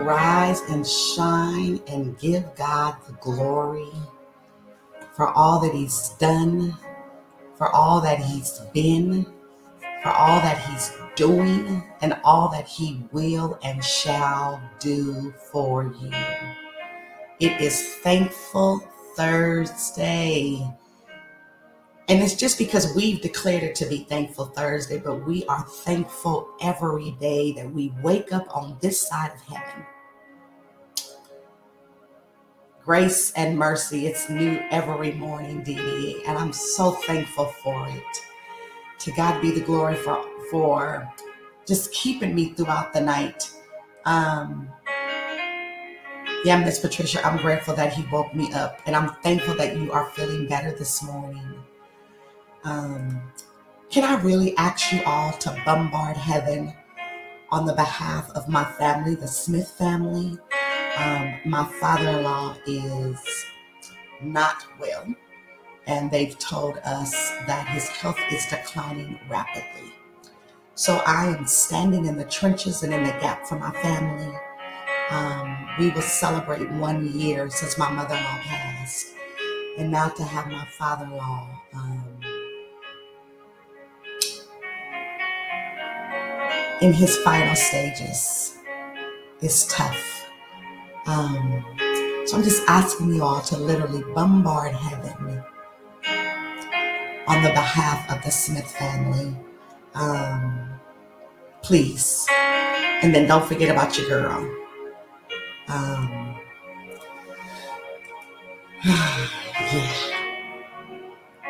rise and shine and give God the glory for all that He's done, for all that He's been, for all that He's doing, and all that He will and shall do for you. It is Thankful Thursday. And it's just because we've declared it to be Thankful Thursday, but we are thankful every day that we wake up on this side of heaven. Grace and mercy, it's new every morning, Dee, and I'm so thankful for it. To God be the glory for for just keeping me throughout the night. Um, yeah, Miss Patricia, I'm grateful that He woke me up, and I'm thankful that you are feeling better this morning. Um, can I really ask you all to bombard heaven on the behalf of my family, the Smith family? Um, my father in law is not well, and they've told us that his health is declining rapidly. So I am standing in the trenches and in the gap for my family. Um, we will celebrate one year since my mother in law passed, and now to have my father in law. Um, in his final stages is tough. Um, so I'm just asking you all to literally bombard heaven on the behalf of the Smith family. Um, please. And then don't forget about your girl. Um, yeah.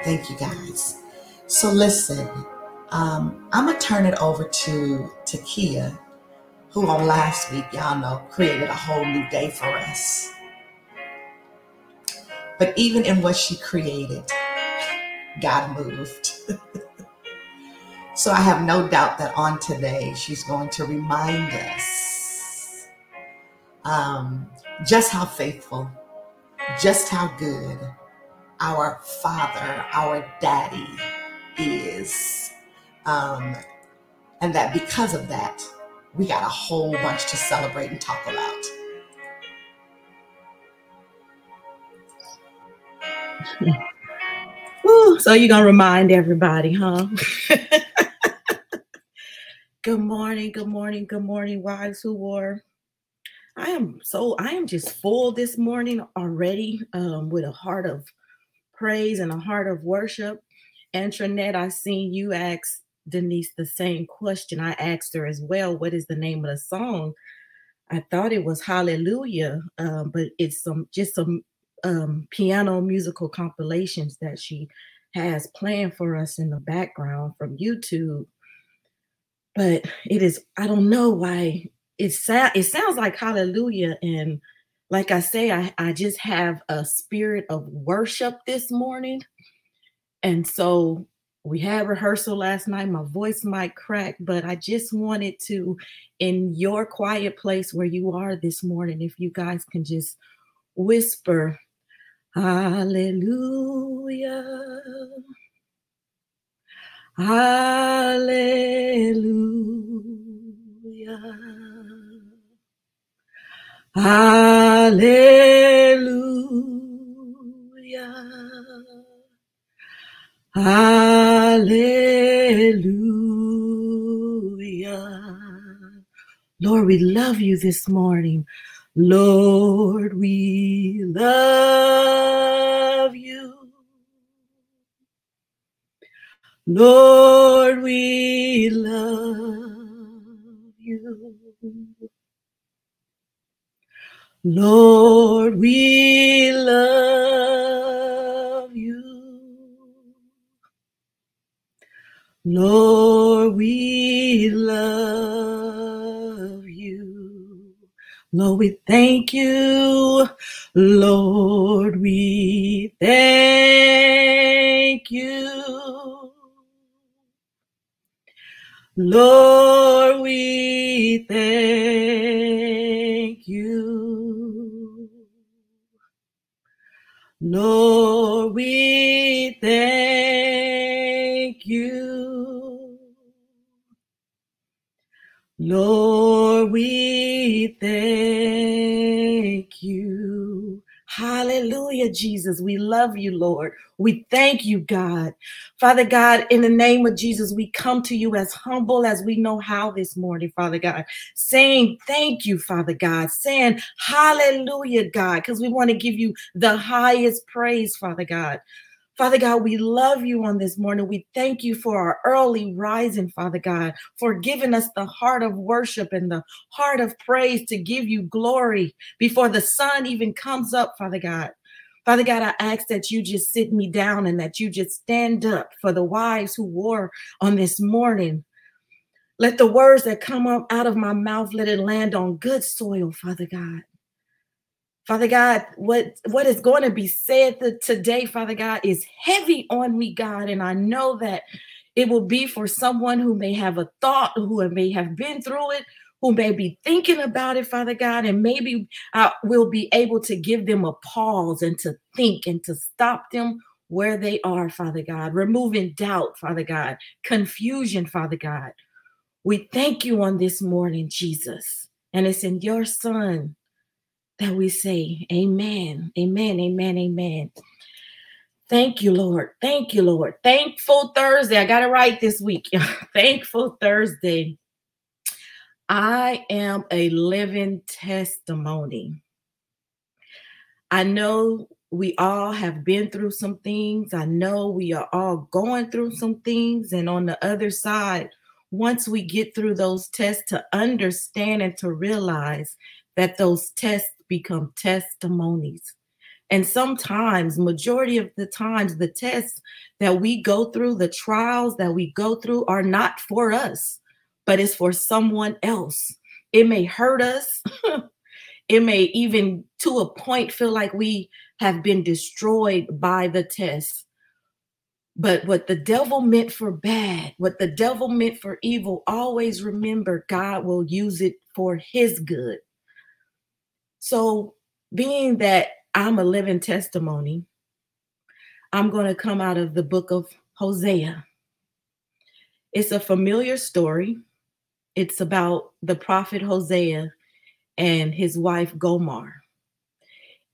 Thank you guys. So listen, um, I'm gonna turn it over to Takeia, who on last week, y'all know, created a whole new day for us. But even in what she created, God moved. so I have no doubt that on today, she's going to remind us um, just how faithful, just how good our Father, our Daddy is. Um, and that because of that, we got a whole bunch to celebrate and talk about. Ooh, so you're gonna remind everybody, huh? good morning, good morning, good morning, wives who war. I am so I am just full this morning already, um, with a heart of praise and a heart of worship. And Trinette, I seen you ask Denise the same question. I asked her as well, what is the name of the song? I thought it was Hallelujah, um, but it's some just some um, piano musical compilations that she has planned for us in the background from YouTube. But it is, I don't know why it, sa- it sounds like Hallelujah. And like I say, I, I just have a spirit of worship this morning. And so we had rehearsal last night. My voice might crack, but I just wanted to, in your quiet place where you are this morning, if you guys can just whisper, Hallelujah. Hallelujah. Hallelujah. Hallelujah. Lord, we love you this morning. Lord, we love you. Lord, we love you. Lord, we love Lord, we love you. Lord, we thank you. Lord, we thank you. Lord, we thank you. Lord, we thank you. Lord, we thank you. Hallelujah, Jesus. We love you, Lord. We thank you, God. Father God, in the name of Jesus, we come to you as humble as we know how this morning, Father God, saying thank you, Father God, saying hallelujah, God, because we want to give you the highest praise, Father God. Father God, we love you on this morning. We thank you for our early rising, Father God, for giving us the heart of worship and the heart of praise to give you glory before the sun even comes up, Father God. Father God, I ask that you just sit me down and that you just stand up for the wives who war on this morning. Let the words that come up out of my mouth, let it land on good soil, Father God. Father God, what, what is going to be said today, Father God, is heavy on me, God. And I know that it will be for someone who may have a thought, who may have been through it, who may be thinking about it, Father God, and maybe I will be able to give them a pause and to think and to stop them where they are, Father God, removing doubt, Father God, confusion, Father God. We thank you on this morning, Jesus. And it's in your Son, that we say, Amen, Amen, Amen, Amen. Thank you, Lord. Thank you, Lord. Thankful Thursday. I got it right this week. Thankful Thursday. I am a living testimony. I know we all have been through some things. I know we are all going through some things. And on the other side, once we get through those tests to understand and to realize that those tests become testimonies. And sometimes, majority of the times, the tests that we go through, the trials that we go through are not for us, but it's for someone else. It may hurt us. it may even to a point feel like we have been destroyed by the test. But what the devil meant for bad, what the devil meant for evil, always remember God will use it for his good. So, being that I'm a living testimony, I'm going to come out of the book of Hosea. It's a familiar story. It's about the prophet Hosea and his wife Gomer.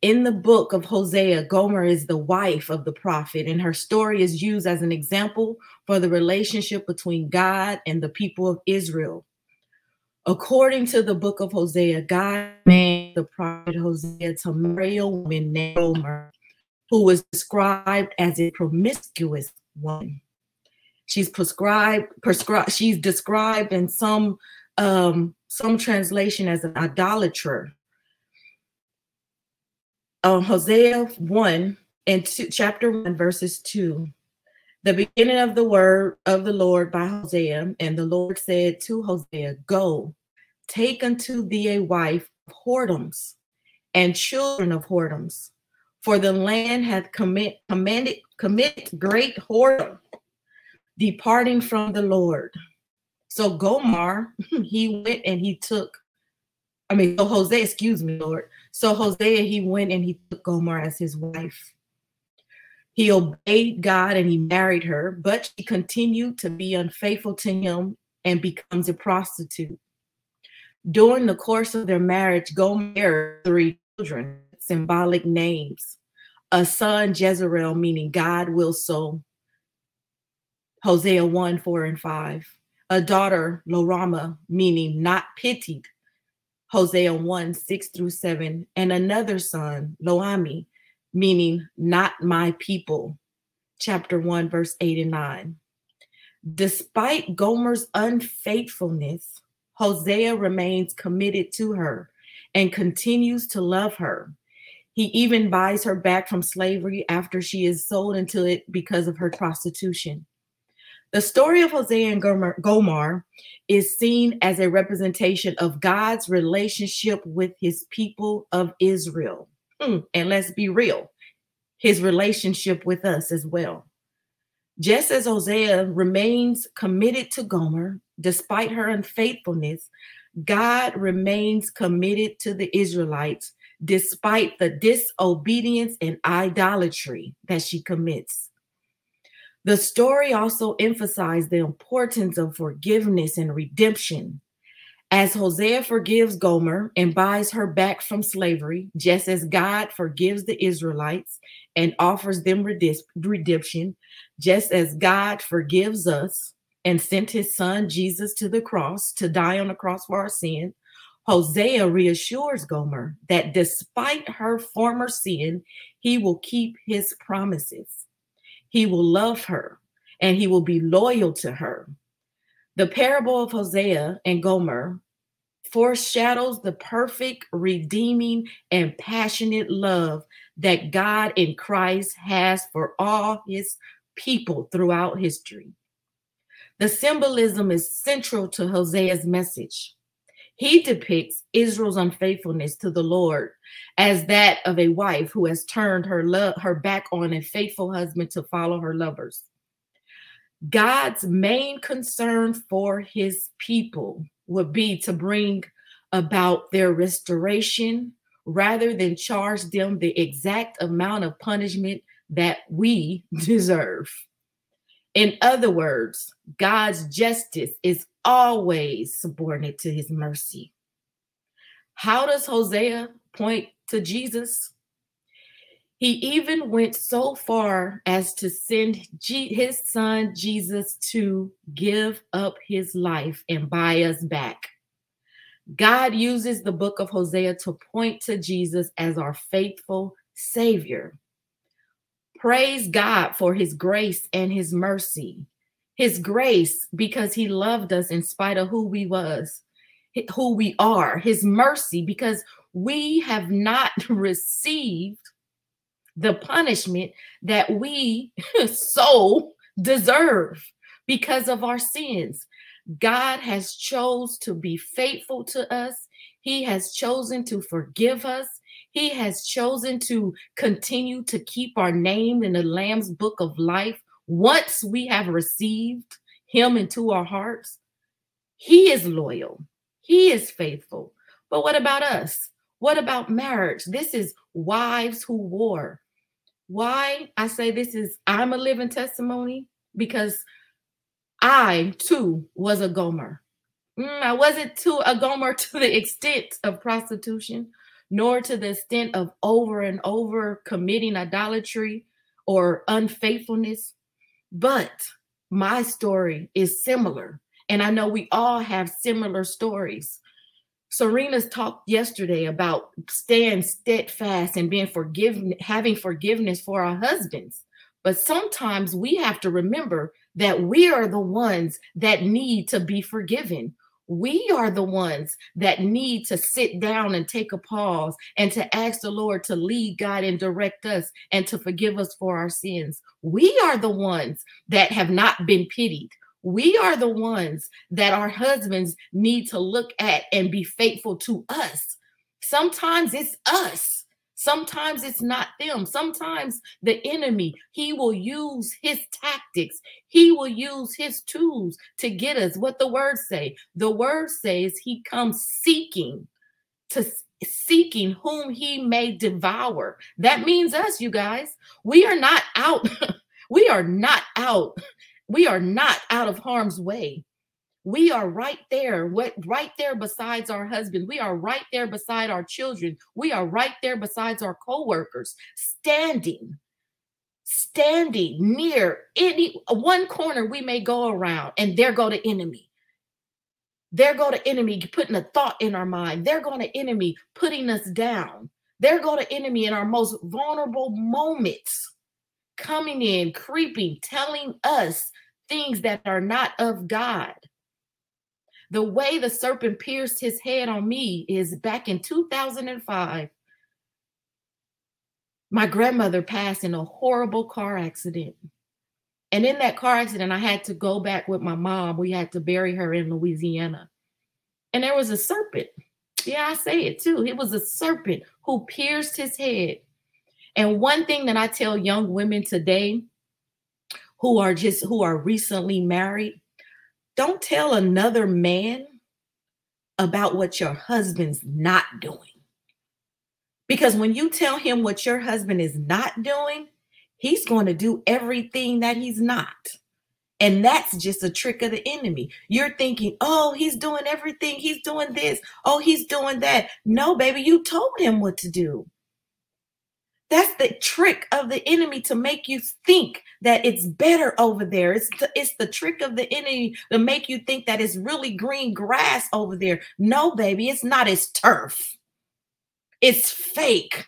In the book of Hosea, Gomer is the wife of the prophet, and her story is used as an example for the relationship between God and the people of Israel. According to the book of Hosea, God made the prophet Hosea to marry a woman named Gomer, who was described as a promiscuous woman. She's prescribed, prescribed, she's described in some um, some translation as an idolater. Um, Hosea 1 and two, chapter 1, verses 2 the beginning of the word of the Lord by Hosea. And the Lord said to Hosea, Go, take unto thee a wife of whoredoms and children of whoredoms, for the land hath commit, commanded, commit great whoredom, departing from the Lord. So Gomer, he went and he took, I mean, so Hosea, excuse me, Lord. So Hosea, he went and he took Gomer as his wife. He obeyed God and he married her, but she continued to be unfaithful to him and becomes a prostitute. During the course of their marriage, Gomer three children, symbolic names. A son, Jezreel, meaning God will sow. Hosea 1, 4, and 5. A daughter, Lorama, meaning not pitied. Hosea 1, 6 through 7. And another son, Lo-Ammi, meaning not my people, chapter 1, verse 8 and 9. Despite Gomer's unfaithfulness, Hosea remains committed to her and continues to love her. He even buys her back from slavery after she is sold into it because of her prostitution. The story of Hosea and Gomer, Gomer is seen as a representation of God's relationship with his people of Israel. Hmm, and let's be real, his relationship with us as well. Just as Hosea remains committed to Gomer, despite her unfaithfulness, God remains committed to the Israelites despite the disobedience and idolatry that she commits. The story also emphasized the importance of forgiveness and redemption As Hosea forgives Gomer and buys her back from slavery, just as God forgives the Israelites and offers them redemption, just as God forgives us and sent his son Jesus to the cross to die on the cross for our sin, Hosea reassures Gomer that despite her former sin, he will keep his promises. He will love her and he will be loyal to her. The parable of Hosea and Gomer foreshadows the perfect, redeeming, and passionate love that God in Christ has for all his people throughout history. The symbolism is central to Hosea's message. He depicts Israel's unfaithfulness to the Lord as that of a wife who has turned her love her back on a faithful husband to follow her lovers. God's main concern for his people would be to bring about their restoration rather than charge them the exact amount of punishment that we deserve. In other words, God's justice is always subordinate to his mercy. How does Hosea point to Jesus? He even went so far as to send G- his son Jesus to give up his life and buy us back. God uses the book of Hosea to point to Jesus as our faithful Savior. Praise God for his grace and his mercy. His grace because he loved us in spite of who we was, who we are. His mercy because we have not received the punishment that we so deserve because of our sins. God has chose to be faithful to us. He has chosen to forgive us. He has chosen to continue to keep our name in the Lamb's book of life once we have received him into our hearts. He is loyal. He is faithful. But what about us? What about marriage? This is wives who war. Why I say this is I'm a living testimony because I too was a Gomer. Mm, I wasn't to a Gomer to the extent of prostitution, nor to the extent of over and over committing idolatry or unfaithfulness. But my story is similar. And I know we all have similar stories. Serena's talked yesterday about staying steadfast and being forgiven, having forgiveness for our husbands. But sometimes we have to remember that we are the ones that need to be forgiven. We are the ones that need to sit down and take a pause and to ask the Lord to lead, God, and direct us and to forgive us for our sins. We are the ones that have not been pitied. We are the ones that our husbands need to look at and be faithful to us. Sometimes it's us Sometimes it's not them. Sometimes the enemy, he will use his tactics. He will use his tools to get us what the word say. The word says he comes seeking to seeking whom he may devour. That means us, you guys. We are not out. we are not out. We are not out of harm's way. We are right there what right there besides our husband. We are right there beside our children. We are right there besides our co-workers. Standing standing near any one corner we may go around and there go the enemy. There go the enemy putting a thought in our mind. There go the enemy putting us down. There go the enemy in our most vulnerable moments coming in creeping telling us things that are not of god the way the serpent pierced his head on me is back in 2005. My grandmother passed in a horrible car accident. And in that car accident, I had to go back with my mom. We had to bury her in Louisiana. And there was a serpent. Yeah, I say it too. It was a serpent who pierced his head. And one thing that I tell young women today who are just who are recently married don't tell another man about what your husband's not doing. Because when you tell him what your husband is not doing, he's going to do everything that he's not. And that's just a trick of the enemy. You're thinking, oh, he's doing everything. He's doing this. Oh, he's doing that. No, baby, you told him what to do. That's the trick of the enemy to make you think that it's better over there. It's the, it's the trick of the enemy to make you think that it's really green grass over there. No, baby, it's not. It's turf. It's fake.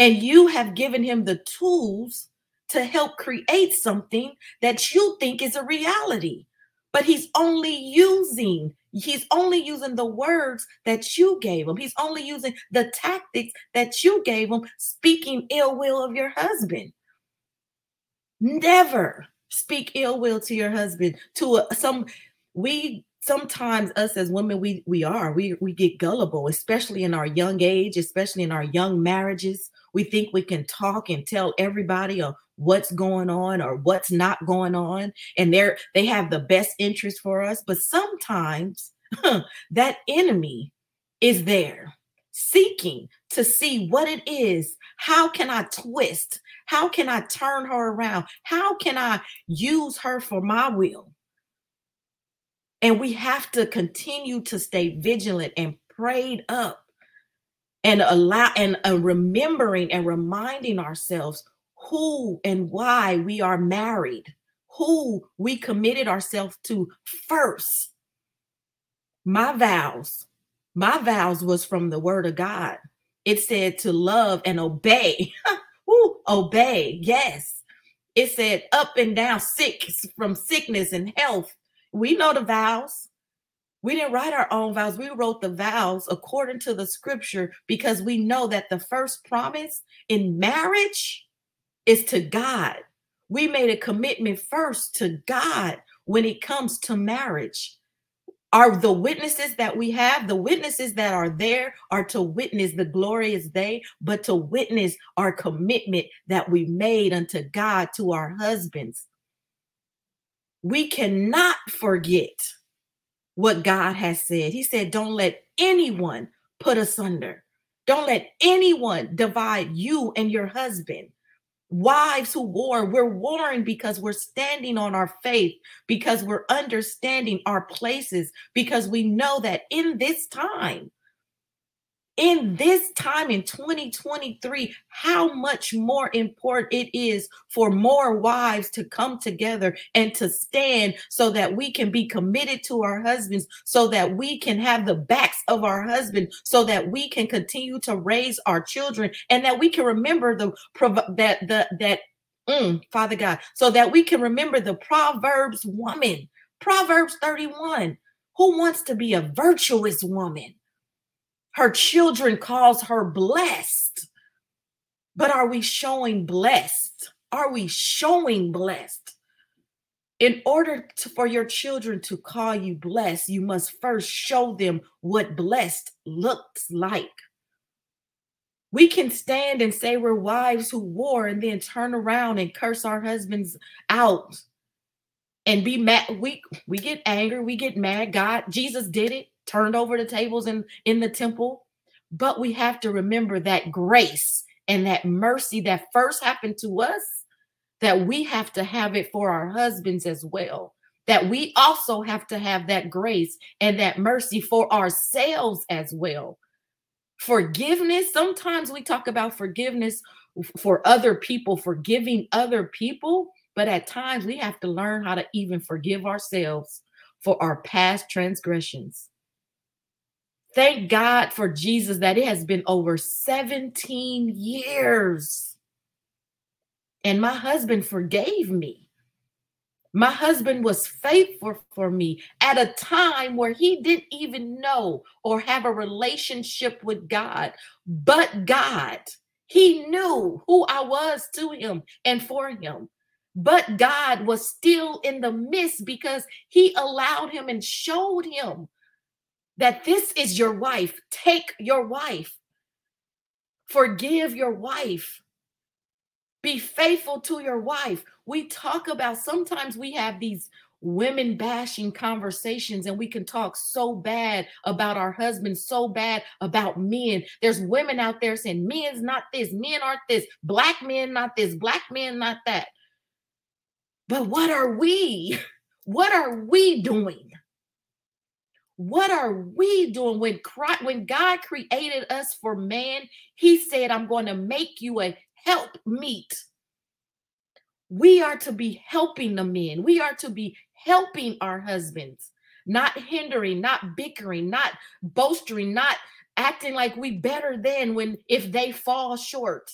And you have given him the tools to help create something that you think is a reality. But he's only using He's only using the words that you gave him. He's only using the tactics that you gave him, speaking ill will of your husband. Never speak ill will to your husband. To a, some, we sometimes us as women, we we are we we get gullible, especially in our young age, especially in our young marriages. We think we can talk and tell everybody or what's going on or what's not going on and they're they have the best interest for us but sometimes that enemy is there seeking to see what it is. How can i twist? How can i turn her around? How can i use her for my will? And we have to continue to stay vigilant and prayed up and allow and uh, remembering and reminding ourselves who and why we are married, who we committed ourselves to first. My vows, my vows was from the word of God. It said to love and obey. Ooh, obey, yes. It said up and down, sick from sickness and health. We know the vows. We didn't write our own vows. We wrote the vows according to the scripture because we know that the first promise in marriage is to God. We made a commitment first to God when it comes to marriage. Are the witnesses that we have, the witnesses that are there, are to witness the glorious day, but to witness our commitment that we made unto God to our husbands. We cannot forget what God has said. He said, Don't let anyone put asunder, don't let anyone divide you and your husband wives who war we're warring because we're standing on our faith because we're understanding our places because we know that in this time in this time in 2023 how much more important it is for more wives to come together and to stand so that we can be committed to our husbands so that we can have the backs of our husband so that we can continue to raise our children and that we can remember the that the that mm, father god so that we can remember the proverbs woman proverbs 31 who wants to be a virtuous woman her children calls her blessed. But are we showing blessed? Are we showing blessed? In order to, for your children to call you blessed, you must first show them what blessed looks like. We can stand and say we're wives who war and then turn around and curse our husbands out and be mad. We we get angry, we get mad. God, Jesus did it turned over the tables in, in the temple. But we have to remember that grace and that mercy that first happened to us, that we have to have it for our husbands as well. That we also have to have that grace and that mercy for ourselves as well. Forgiveness, sometimes we talk about forgiveness for other people, forgiving other people, but at times we have to learn how to even forgive ourselves for our past transgressions. Thank God for Jesus that it has been over 17 years. And my husband forgave me. My husband was faithful for me at a time where he didn't even know or have a relationship with God. But God, he knew who I was to him and for him. But God was still in the midst because he allowed him and showed him that this is your wife. Take your wife. Forgive your wife. Be faithful to your wife. We talk about sometimes we have these women bashing conversations and we can talk so bad about our husbands, so bad about men. There's women out there saying men's not this, men aren't this, black men not this, black men not that. But what are we? What are we doing? What are we doing when Christ, when God created us for man? He said, "I'm going to make you a help meet." We are to be helping the men. We are to be helping our husbands, not hindering, not bickering, not boasting, not acting like we better than when if they fall short.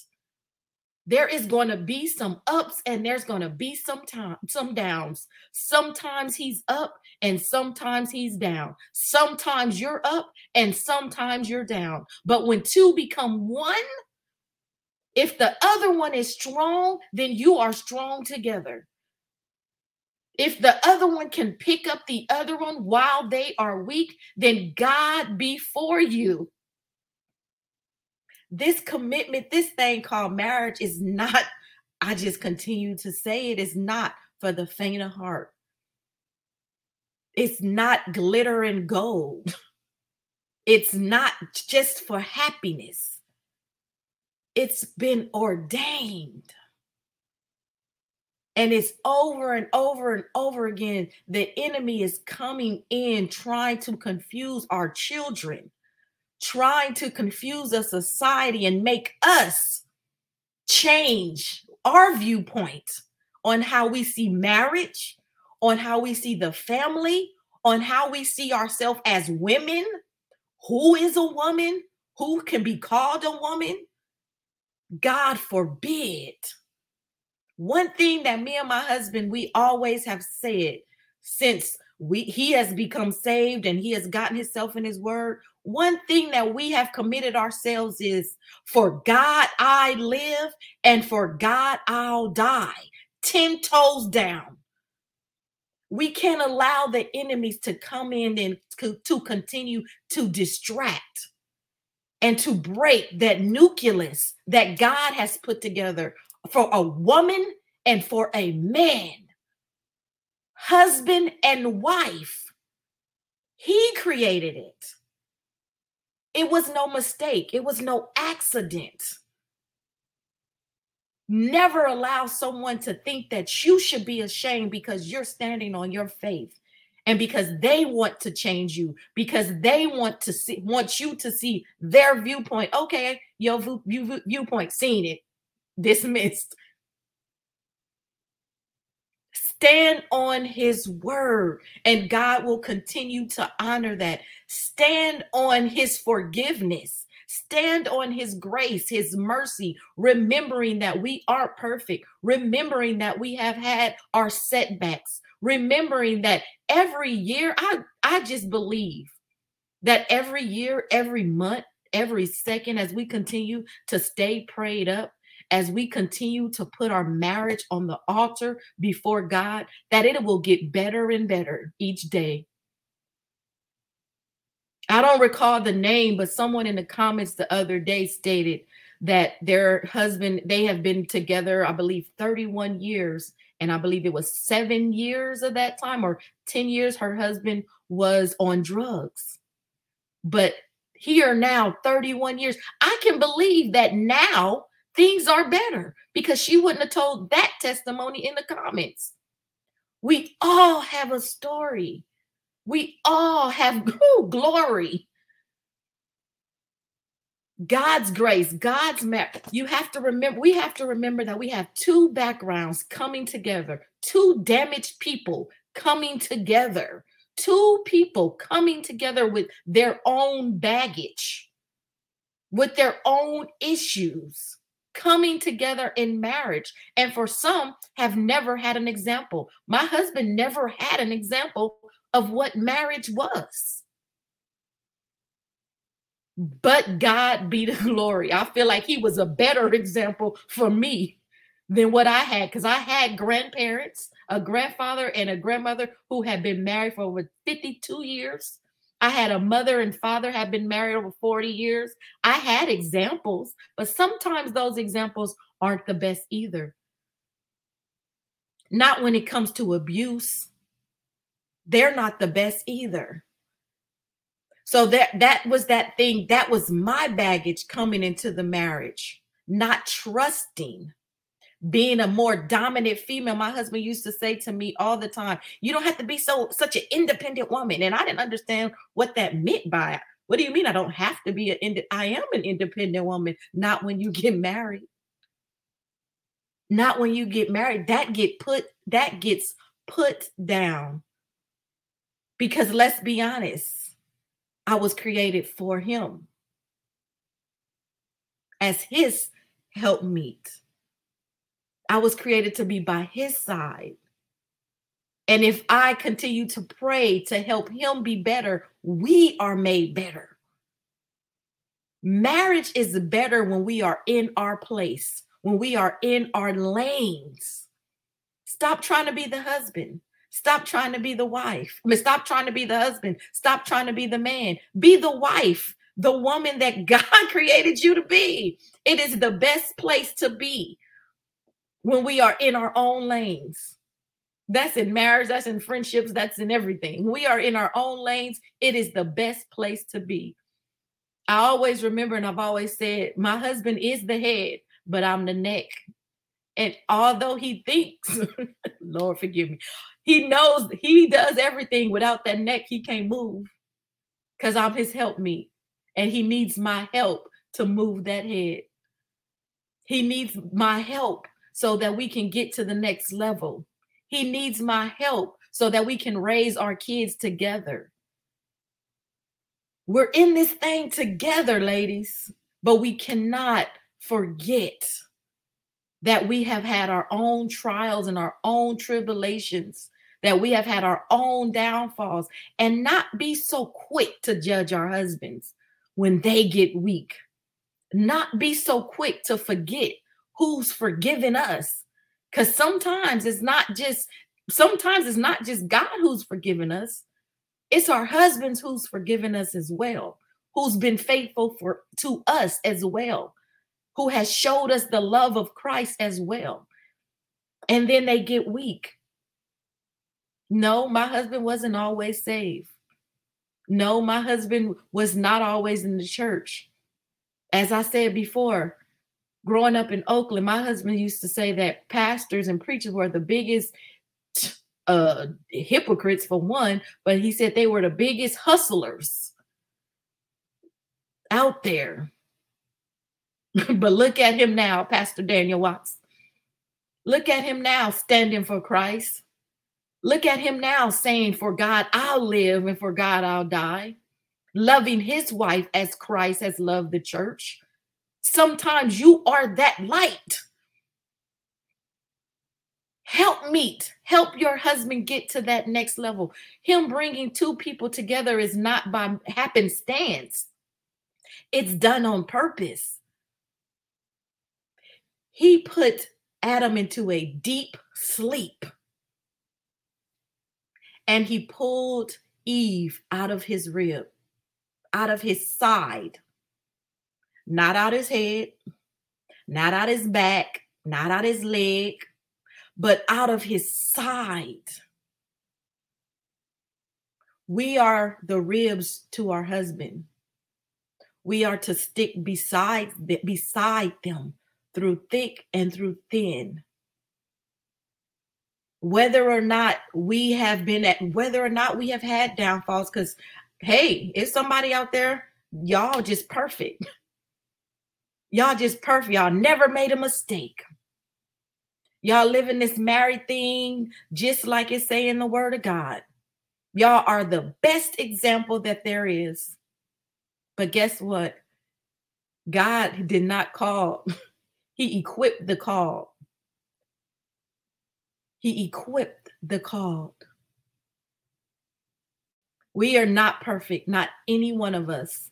There is going to be some ups and there's going to be some time some downs. Sometimes he's up and sometimes he's down. Sometimes you're up and sometimes you're down. But when two become one, if the other one is strong, then you are strong together. If the other one can pick up the other one while they are weak, then God be for you. This commitment, this thing called marriage is not, I just continue to say it is not for the faint of heart. It's not glitter and gold. It's not just for happiness. It's been ordained. And it's over and over and over again. The enemy is coming in trying to confuse our children, trying to confuse a society and make us change our viewpoint on how we see marriage, on how we see the family, on how we see ourselves as women. Who is a woman? Who can be called a woman? God forbid one thing that me and my husband, we always have said since we he has become saved and he has gotten himself in his word. One thing that we have committed ourselves is for God I live and for God I'll die. 10 toes down. We can't allow the enemies to come in and to, to continue to distract and to break that nucleus that God has put together for a woman and for a man, husband and wife. He created it. It was no mistake, it was no accident. Never allow someone to think that you should be ashamed because you're standing on your faith and because they want to change you because they want to see want you to see their viewpoint okay your view, viewpoint seen it dismissed. Stand on his word, and God will continue to honor that. Stand on his forgiveness. Stand on his grace, his mercy, remembering that we aren't perfect, remembering that we have had our setbacks, remembering that every year, I, I just believe that every year, every month, every second, as we continue to stay prayed up, as we continue to put our marriage on the altar before God, that it will get better and better each day. I don't recall the name, but someone in the comments the other day stated that their husband, they have been together, I believe, 31 years. And I believe it was seven years of that time or 10 years, her husband was on drugs. But here now, 31 years, I can believe that now things are better because she wouldn't have told that testimony in the comments. We all have a story. We all have ooh, glory. God's grace, God's merit. You have to remember, we have to remember that we have two backgrounds coming together, two damaged people coming together, two people coming together with their own baggage, with their own issues coming together in marriage. And for some, have never had an example. My husband never had an example of what marriage was. But God be the glory. I feel like he was a better example for me than what I had because I had grandparents, a grandfather, and a grandmother who had been married for over 52 years. I had a mother and father have been married over 40 years. I had examples, but sometimes those examples aren't the best either. Not when it comes to abuse. They're not the best either. So that that was that thing that was my baggage coming into the marriage, not trusting, being a more dominant female. My husband used to say to me all the time, "You don't have to be so such an independent woman." And I didn't understand what that meant by it. What do you mean I don't have to be an ind- I am an independent woman, not when you get married. Not when you get married. That get put that gets put down. Because let's be honest, I was created for him as his helpmeet. I was created to be by his side. And if I continue to pray to help him be better, we are made better. Marriage is better when we are in our place, when we are in our lanes. Stop trying to be the husband. Stop trying to be the wife. I mean, stop trying to be the husband. Stop trying to be the man. Be the wife, the woman that God created you to be. It is the best place to be when we are in our own lanes. That's in marriage, that's in friendships, that's in everything. we are in our own lanes, it is the best place to be. I always remember, and I've always said, my husband is the head, but I'm the neck. And although he thinks, Lord forgive me, he knows he does everything without that neck, he can't move because I'm his helpmeet. And he needs my help to move that head. He needs my help so that we can get to the next level. He needs my help so that we can raise our kids together. We're in this thing together, ladies, but we cannot forget that we have had our own trials and our own tribulations, that we have had our own downfalls, and not be so quick to judge our husbands when they get weak. Not be so quick to forget who's forgiven us. Because sometimes it's not just, sometimes it's not just God who's forgiven us. It's our husbands who's forgiven us as well, who's been faithful for to us as well, who has showed us the love of Christ as well. And then they get weak. No, my husband wasn't always saved. No, my husband was not always in the church. As I said before, growing up in Oakland, my husband used to say that pastors and preachers were the biggest uh, hypocrites for one, but he said they were the biggest hustlers out there. but look at him now, Pastor Daniel Watts. Look at him now standing for Christ. Look at him now saying, For God I'll live and for God I'll die. Loving his wife as Christ has loved the church. Sometimes you are that light. Helpmeet, help your husband get to that next level. Him bringing two people together is not by happenstance, it's done on purpose. He put Adam into a deep sleep and he pulled Eve out of his rib, out of his side not out his head, not out his back, not out his leg, but out of his side. We are the ribs to our husband. We are to stick beside beside them through thick and through thin. Whether or not we have been at whether or not we have had downfalls, because hey, is somebody out there, y'all just perfect. Y'all just perfect. Y'all never made a mistake. Y'all living this married thing just like it say in the word of God. Y'all are the best example that there is. But guess what? God did not call. He equipped the called. He equipped the called. We are not perfect, not any one of us.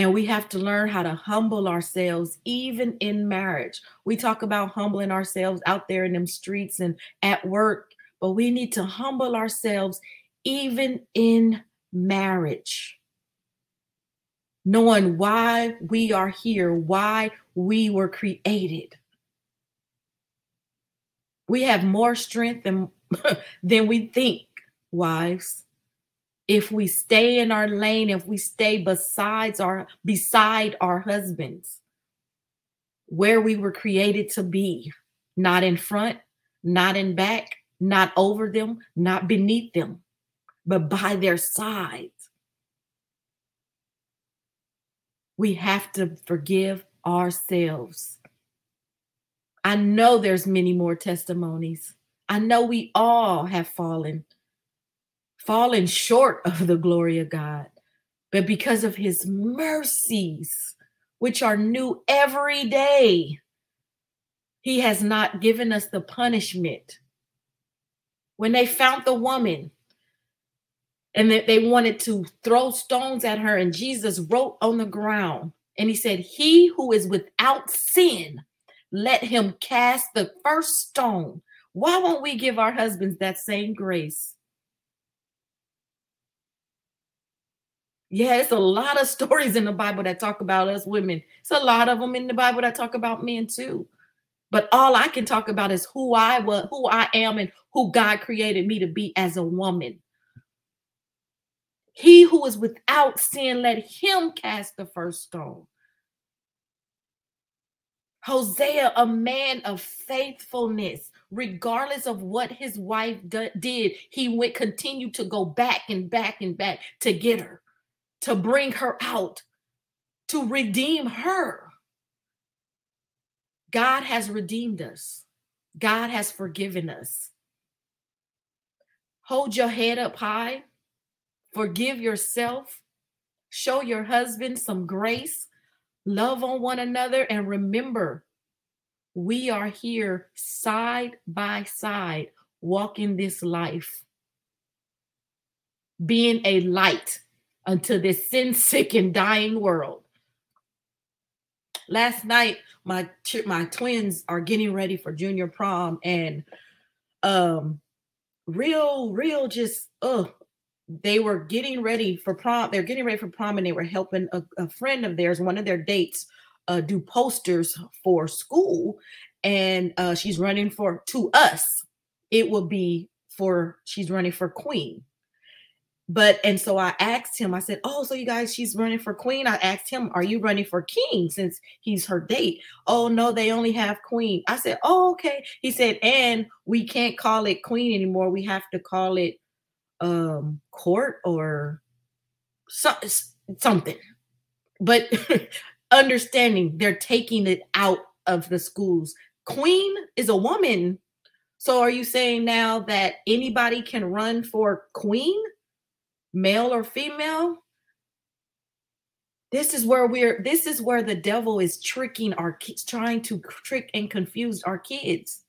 And we have to learn how to humble ourselves, even in marriage. We talk about humbling ourselves out there in them streets and at work, but we need to humble ourselves even in marriage. Knowing why we are here, why we were created. We have more strength than, than we think, wives if we stay in our lane, if we stay besides our beside our husbands. where we were created to be, not in front, not in back, not over them, not beneath them, but by their sides. We have to forgive ourselves. I know there's many more testimonies. I know we all have fallen, fallen short of the glory of God. But because of his mercies, which are new every day, he has not given us the punishment. When they found the woman and that they wanted to throw stones at her, and Jesus wrote on the ground, and he said, He who is without sin, let him cast the first stone. Why won't we give our husbands that same grace? Yeah, it's a lot of stories in the Bible that talk about us women. It's a lot of them in the Bible that talk about men too. But all I can talk about is who I was, who I am, and who God created me to be as a woman. He who is without sin, let him cast the first stone. Hosea, a man of faithfulness, regardless of what his wife did, he would continue to go back and back and back to get her, to bring her out, to redeem her. God has redeemed us, God has forgiven us. Hold your head up high, forgive yourself, show your husband some grace. Love on one another, and remember, we are here side by side, walking this life, being a light unto this sin sick and dying world. Last night, my my twins are getting ready for junior prom, and um, real, real, just oh, they were getting ready for prom. They're getting ready for prom, and they were helping a, a friend of theirs, one of their dates, uh, do posters for school. And uh, she's running for to us. It will be for she's running for queen. But and so I asked him. I said, "Oh, so you guys, she's running for queen." I asked him, "Are you running for king since he's her date?" Oh no, they only have queen. I said, "Oh, okay." He said, "And we can't call it queen anymore. We have to call it um court or so, something but understanding they're taking it out of the schools queen is a woman so are you saying now that anybody can run for queen male or female this is where we're this is where the devil is tricking our kids trying to trick and confuse our kids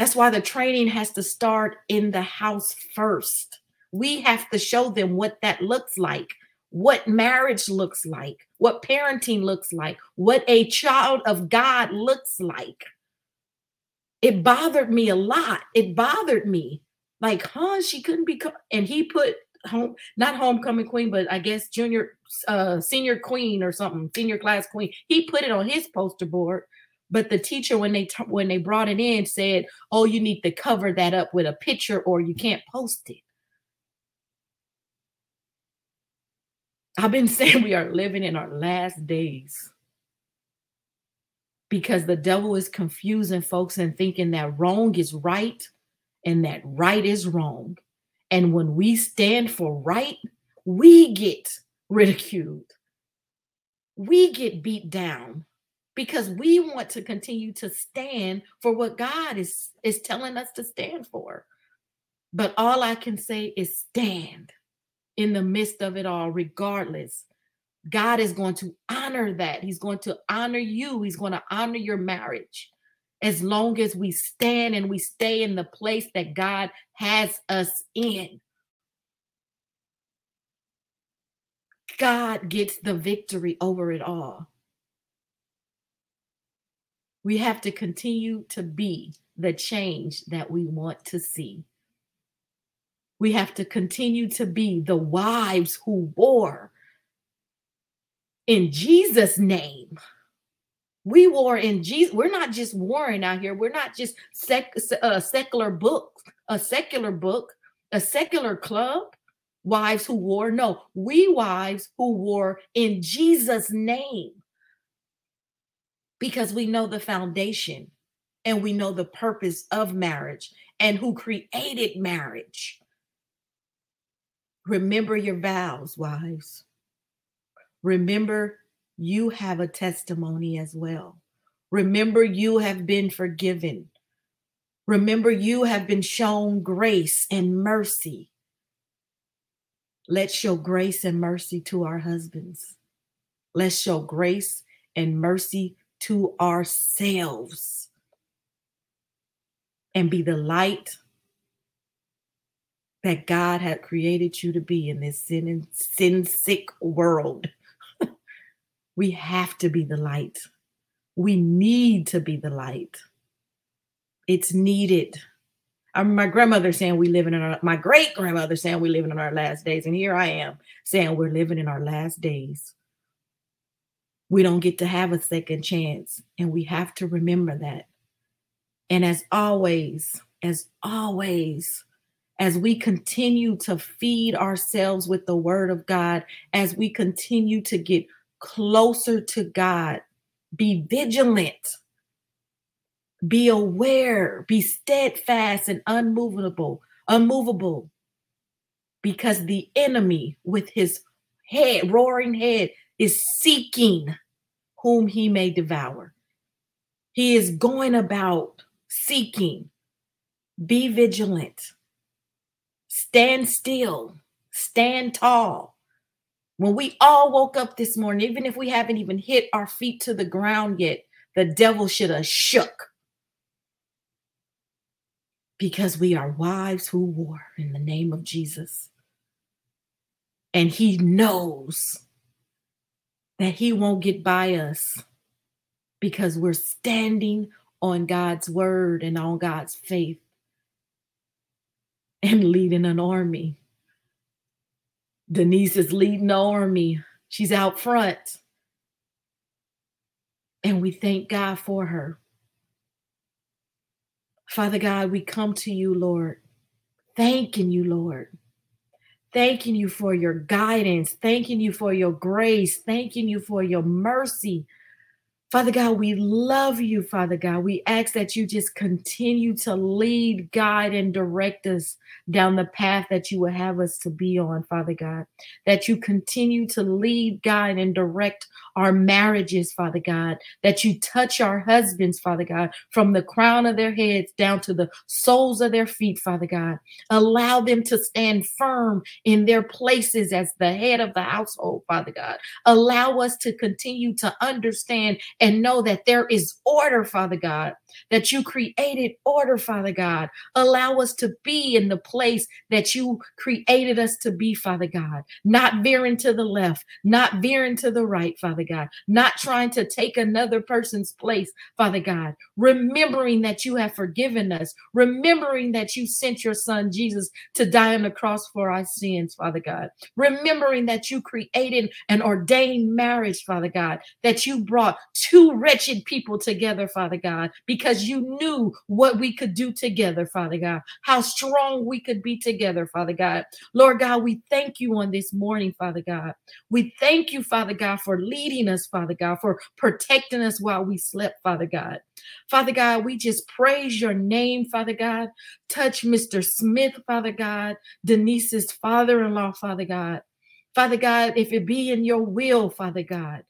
that's why the training has to start in the house first. We have to show them what that looks like, what marriage looks like, what parenting looks like, what a child of God looks like. It bothered me a lot. It bothered me. Like, huh? She couldn't be, co-. and he put home, not homecoming queen, but I guess junior, uh, senior queen or something, senior class queen. He put it on his poster board but the teacher when they t- when they brought it in said oh you need to cover that up with a picture or you can't post it. I've been saying we are living in our last days. Because the devil is confusing folks and thinking that wrong is right and that right is wrong and when we stand for right we get ridiculed we get beat down because we want to continue to stand for what God is is telling us to stand for. But all I can say is stand in the midst of it all regardless. God is going to honor that. He's going to honor you. He's going to honor your marriage as long as we stand and we stay in the place that God has us in. God gets the victory over it all. We have to continue to be the change that we want to see. We have to continue to be the wives who war in Jesus' name. We war in Jesus. We're not just warring out here. We're not just sec- a uh, secular book, a secular book, a secular club. Wives who war. No, we wives who war in Jesus' name. because we know the foundation and we know the purpose of marriage and who created marriage. Remember your vows, wives. Remember you have a testimony as well. Remember you have been forgiven. Remember you have been shown grace and mercy. Let's show grace and mercy to our husbands. Let's show grace and mercy to ourselves and be the light that God had created you to be in this sin and sin sick world. We have to be the light. We need to be the light. It's needed. I my grandmother saying we living in our my great grandmother saying we living in our last days, and here I am saying we're living in our last days. We don't get to have a second chance, and we have to remember that. And as always, as always, as we continue to feed ourselves with the word of God, as we continue to get closer to God, be vigilant, be aware, be steadfast and unmovable, unmovable, because the enemy with his head, roaring head, is seeking whom he may devour. He is going about seeking. Be vigilant. Stand still. Stand tall. When we all woke up this morning, even if we haven't even hit our feet to the ground yet, the devil should have shook. Because we are wives who war in the name of Jesus. And he knows that he won't get by us because we're standing on God's word and on God's faith and leading an army. Denise is leading the army. She's out front. And we thank God for her. Father God, we come to you, Lord, thanking you, Lord, thanking you for your guidance, thanking you for your grace, thanking you for your mercy. Father God, we love you, Father God. We ask that you just continue to lead, guide, and direct us down the path that you will have us to be on, Father God. That you continue to lead, guide, and direct our marriages, Father God. That you touch our husbands, Father God, from the crown of their heads down to the soles of their feet, Father God. Allow them to stand firm in their places as the head of the household, Father God. Allow us to continue to understand and know that there is order, Father God, that you created order, Father God. Allow us to be in the place that you created us to be, Father God, not veering to the left, not veering to the right, Father God, not trying to take another person's place, Father God, remembering that you have forgiven us, remembering that you sent your son Jesus to die on the cross for our sins, Father God, remembering that you created an ordained marriage, Father God, that you brought two wretched people together, Father God, because you knew what we could do together, Father God, how strong we could be together, Father God. Lord God, we thank you on this morning, Father God. We thank you, Father God, for leading us, Father God, for protecting us while we slept, Father God. Father God, we just praise your name, Father God. Touch Mr. Smith, Father God, Denise's father in law, Father God. Father God, if it be in your will, Father God,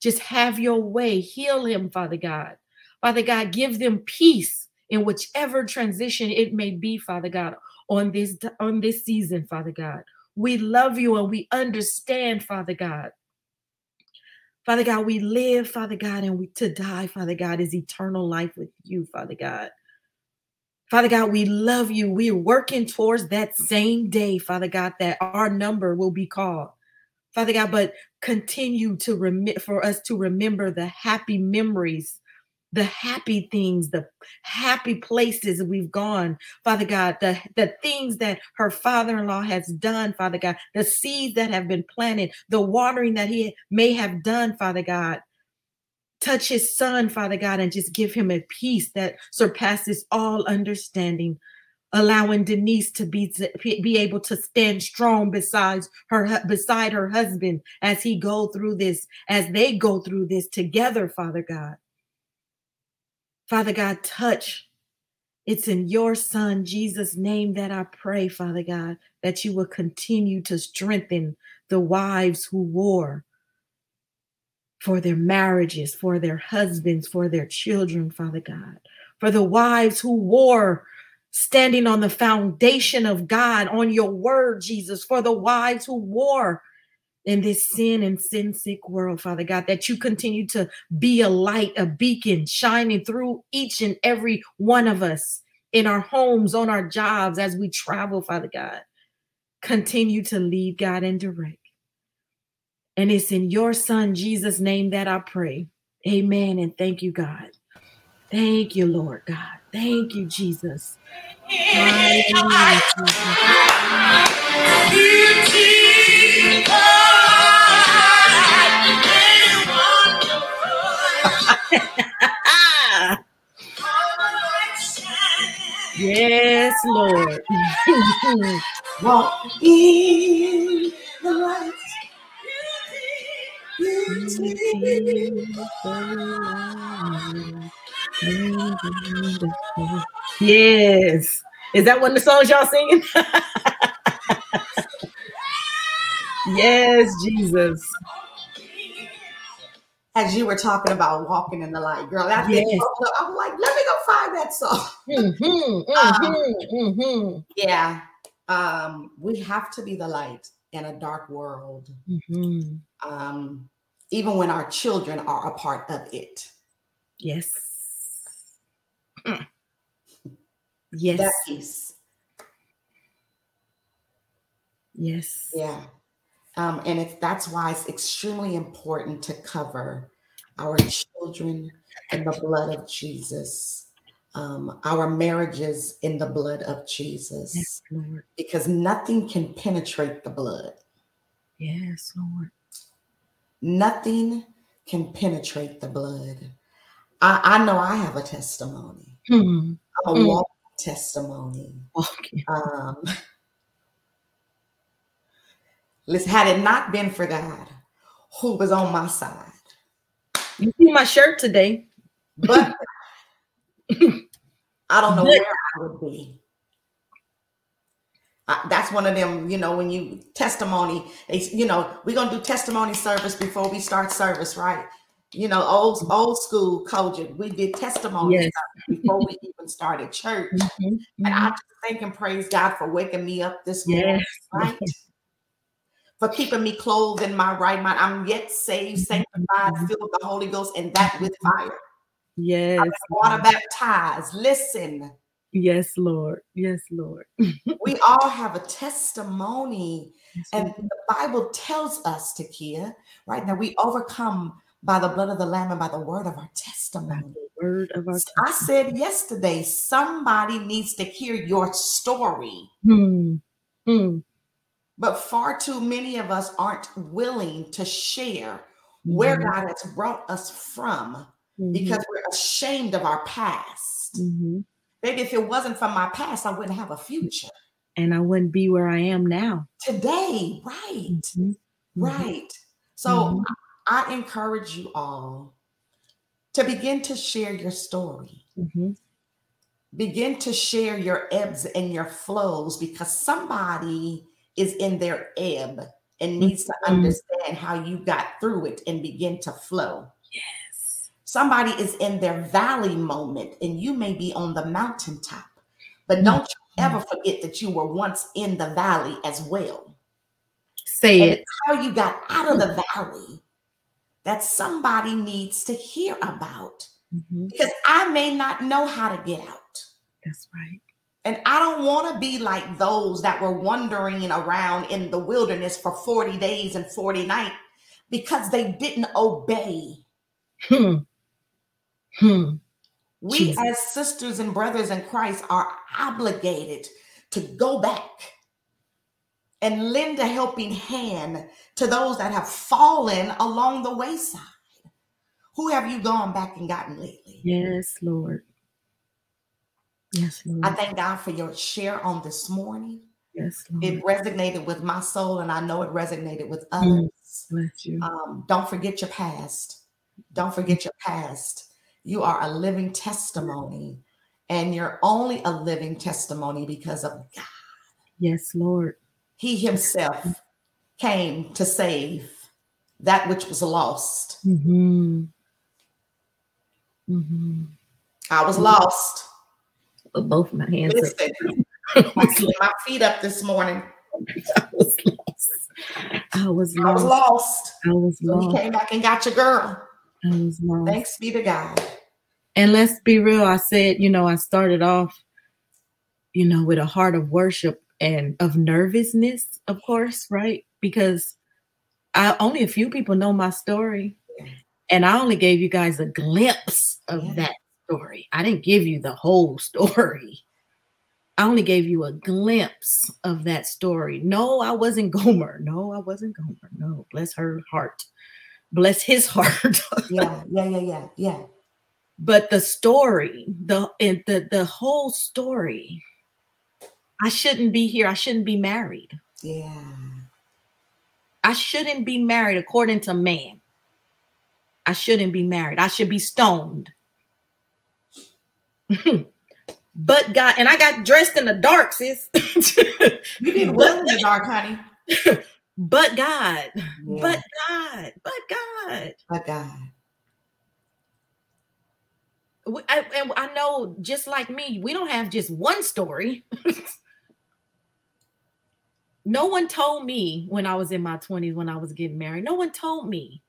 just have your way. Heal him, Father God. Father God, give them peace in whichever transition it may be, Father God, on this on this season, Father God. We love you and we understand, Father God. Father God, we live, Father God, and we to die, Father God, is eternal life with you, Father God. Father God, we love you. We're working towards that same day, Father God, that our number will be called. Father God, but continue to remit for us to remember the happy memories, the happy things, the happy places we've gone, Father God, the, the things that her father-in-law has done, Father God, the seeds that have been planted, the watering that he may have done, Father God. Touch his son, Father God, and just give him a peace that surpasses all understanding allowing Denise to be be able to stand strong besides her beside her husband as he go through this as they go through this together father god Father God, touch. It's in your son, Jesus' name, that I pray, Father God, that you will continue to strengthen the wives who war for their marriages, for their husbands, for their children, Father God, for the wives who war standing on the foundation of God, on your word, Jesus, for the wives who war in this sin and sin sick world, Father God, that you continue to be a light, a beacon shining through each and every one of us in our homes, on our jobs, as we travel, Father God. Continue to lead, God, and direct. And it's in your Son, Jesus' name, that I pray. Amen. And thank you, God. Thank you, Lord God. Thank you, Jesus. Hallelujah, yes, Lord. Walk in the light. Yes. Is that one of the songs y'all singing? yes, Jesus. As you were talking about walking in the light, girl, that Yes. I was like, let me go find that song. Mhm, Um, mhm, mhm, Yeah. Um, we have to be the light in a dark world. mhm. Um, even when our children are a part of it. Yes. Mm. Yes. That piece. Yes. Yeah. Um, and it's that's why it's extremely important to cover our children in the blood of Jesus, um, our marriages in the blood of Jesus, Yes, Lord. because nothing can penetrate the blood. Yes, Lord. Nothing can penetrate the blood. I, I know I have a testimony. Hmm. I'm a Mm. walking testimony. Okay. Um, listen, had it not been for God who was on my side, You see my shirt today. but I don't know where I would be. I, that's one of them, you know, when you testimony, you know, we're gonna do testimony service before we start service, right? You know, old old school culture. We did testimony Yes. before we even started church. Mhm, And I mhm. just thank and praise God for waking me up this morning, Yes. right? For keeping me clothed in my right mind. I'm yet saved, sanctified, Mhm. filled with the Holy Ghost, and that with fire. Yes. Water baptized. Listen, Yes, Lord. Yes, Lord. we all have a testimony, Yes, and the Bible tells us, Takeia, right, that we overcome by the blood of the Lamb and by the word of our testimony. the word of our I said yesterday, somebody needs to hear your story. Hmm. Hmm. But far too many of us aren't willing to share where Mhm, God has brought us from mhm, because we're ashamed of our past. mhm. Baby, if it wasn't for my past, I wouldn't have a future. And I wouldn't be where I am now. Today, right, Mhm, mhm. right. So. I encourage you all to begin to share your story. Mhm. Begin to share your ebbs and your flows because somebody is in their ebb and needs to Mhm. understand how you got through it and begin to flow. Yes. Somebody is in their valley moment and you may be on the mountaintop. But Mhm. don't you ever forget that you were once in the valley as well. Say And it. how you got out of the valley that somebody needs to hear about. Mhm. Because I may not know how to get out. That's right. And I don't want to be like those that were wandering around in the wilderness for 40 days and 40 nights because they didn't obey. Hmm. Hmm. We, Jesus. as sisters and brothers in Christ, are obligated to go back and lend a helping hand to those that have fallen along the wayside. Who have you gone back and gotten lately? Yes, Lord. Yes, Lord. I thank God for your share on this morning. yes, Lord. It resonated with my soul, and I know it resonated with Mm. others. Bless you. Um, don't forget your past. Don't forget your past. You are a living testimony, and you're only a living testimony because of God. Yes, Lord. He Himself came to save that which was lost. Mm-hmm. Mm-hmm. I was lost. With both my hands. up. Listen, I slid my feet up this morning. I was lost. I was I was lost. lost. I was So he came back and got your girl. I was lost. Thanks be to God. And let's be real. I said, you know, I started off, you know, with a heart of worship and of nervousness, of course, right? Because I only a few people know my story. And I only gave you guys a glimpse of that story. I didn't give you the whole story. I only gave you a glimpse of that story. No, I wasn't Gomer. No, I wasn't Gomer. No, bless her heart. Bless his heart. Yeah, yeah, yeah, yeah, yeah. but the story the and the the whole story i shouldn't be here i shouldn't be married Yeah. i shouldn't be married according to man i shouldn't be married i should be stoned but god and i got dressed in the dark sis You did well in the dark, honey. but god Yeah, but god but god but God. I, and I know just like me, we don't have just one story. No one told me when I was in my 20s, when I was getting married. No one told me.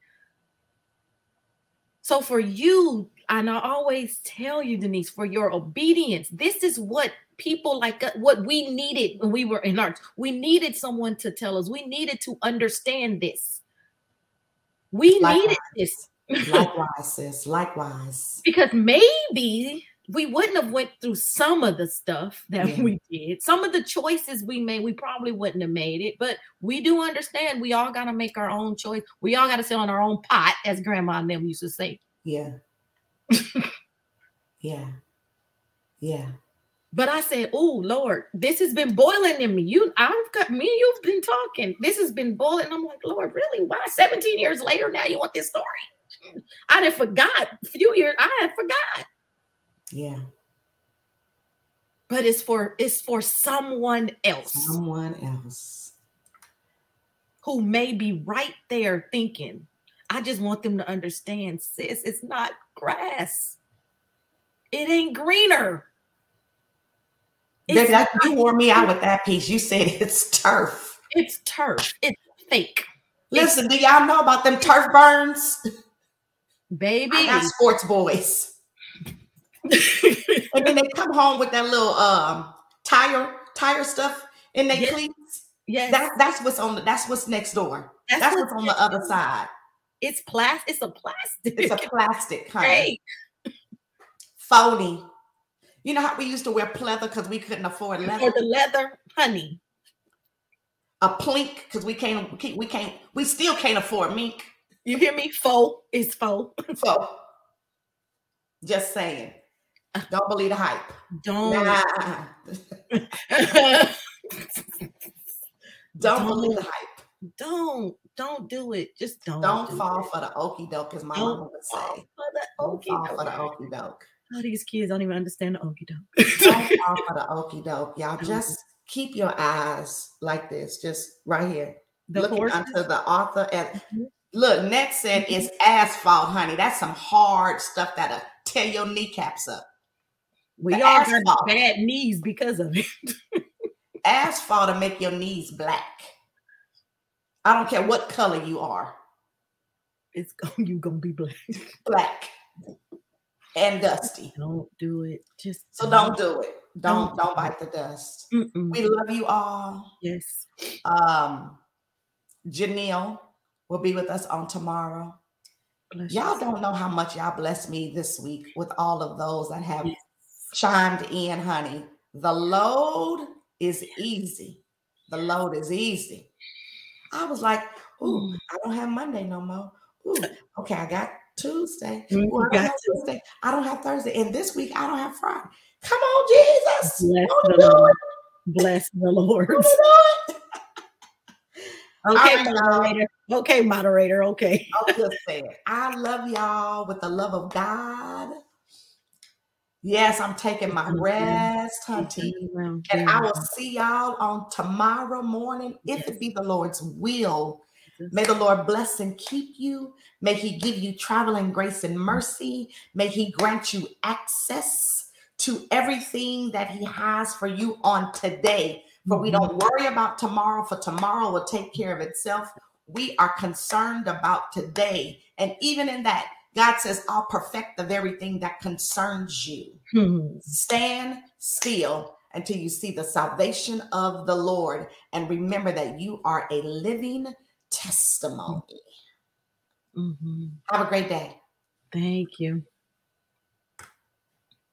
So for you, and I always tell you, Denise, for your obedience, this is what people like uh, what we needed when we were in arts. We needed someone to tell us. We needed to understand this. We Likewise. needed this Likewise, sis. Likewise. because maybe we wouldn't have went through some of the stuff that Yeah. we did. Some of the choices we made we probably wouldn't have made it but we do understand we all got to make our own choice. We all got to sit on our own pot as grandma and them used to say. Yeah. yeah. Yeah. but i said oh lord this has been boiling in me. You i've got me you've been talking. This has been boiling. I'm like lord really? Why 17 years later now you want this story? I did forgot a few years i had forgot Yeah. but it's for it's for someone else Someone else. who may be right there thinking i just want them to understand sis it's not grass it ain't greener it's, that, you wore me out with that piece. You said it's turf. it's turf it's fake Listen, do y'all know about them turf burns? baby I got sports boys. And then they come home with that little um tire tire stuff in their Yes. cleats. yes That, that's what's on the that's what's next door. That's, what's on the other side. it's plastic it's a plastic It's a plastic, honey. hey Phony. You know how we used to wear pleather because we couldn't afford for leather? the leather honey A plink because we can't we can't we still can't afford mink. you hear me faux is faux So just saying. Don't believe the hype. don't Nah. Don't believe the hype. don't don't do it just don't Don't do fall it. for the okey doke, as my Don't mama would say. for the Don't fall for the doke. okey doke. Oh, these kids don't even understand the okey Don't fall for the okey doke. Y'all just keep your eyes like this, just right here. the looking horses, unto the author and Mhm. look, next said it's asphalt, honey. That's some hard stuff that'll tear your kneecaps up. We the all got bad knees because of it. Asphalt to make your knees black. I don't care what color you are, It's going you gonna be black. black and dusty. Don't do it. Just So don't do it. Don't Don't. don't bite the dust. Mm-mm. We love you all. Yes. Um, Janelle will be with us on tomorrow. Bless Y'all you. don't know how much y'all blessed me this week with all of those that have Yes. Chimed in, honey. The load is easy. The load is easy. I was like, ooh, Mm. I don't have Monday no more. Ooh, okay, I got Tuesday. Mm, Ooh, I don't got have Tuesday. I don't have Thursday. And this week I don't have Friday. Come on, Jesus. Bless Won't the Lord. Bless the Lord. Won't you do it? Okay, right, moderator. Okay, moderator. Okay. I'll just say it. I love y'all with the love of God. Yes, I'm taking my rest. Well, And I will see y'all on tomorrow morning, if it be the Lord's will. May the Lord bless and keep you. May He give you traveling grace and mercy. May He grant you access to everything that He has for you on today. For we don't worry about tomorrow, for tomorrow will take care of itself. We are concerned about today. And even in that, God says, I'll perfect the very thing that concerns you. Mhm. Stand still until you see the salvation of the Lord. And remember that you are a living testimony. Mhm. Have a great day. Thank you.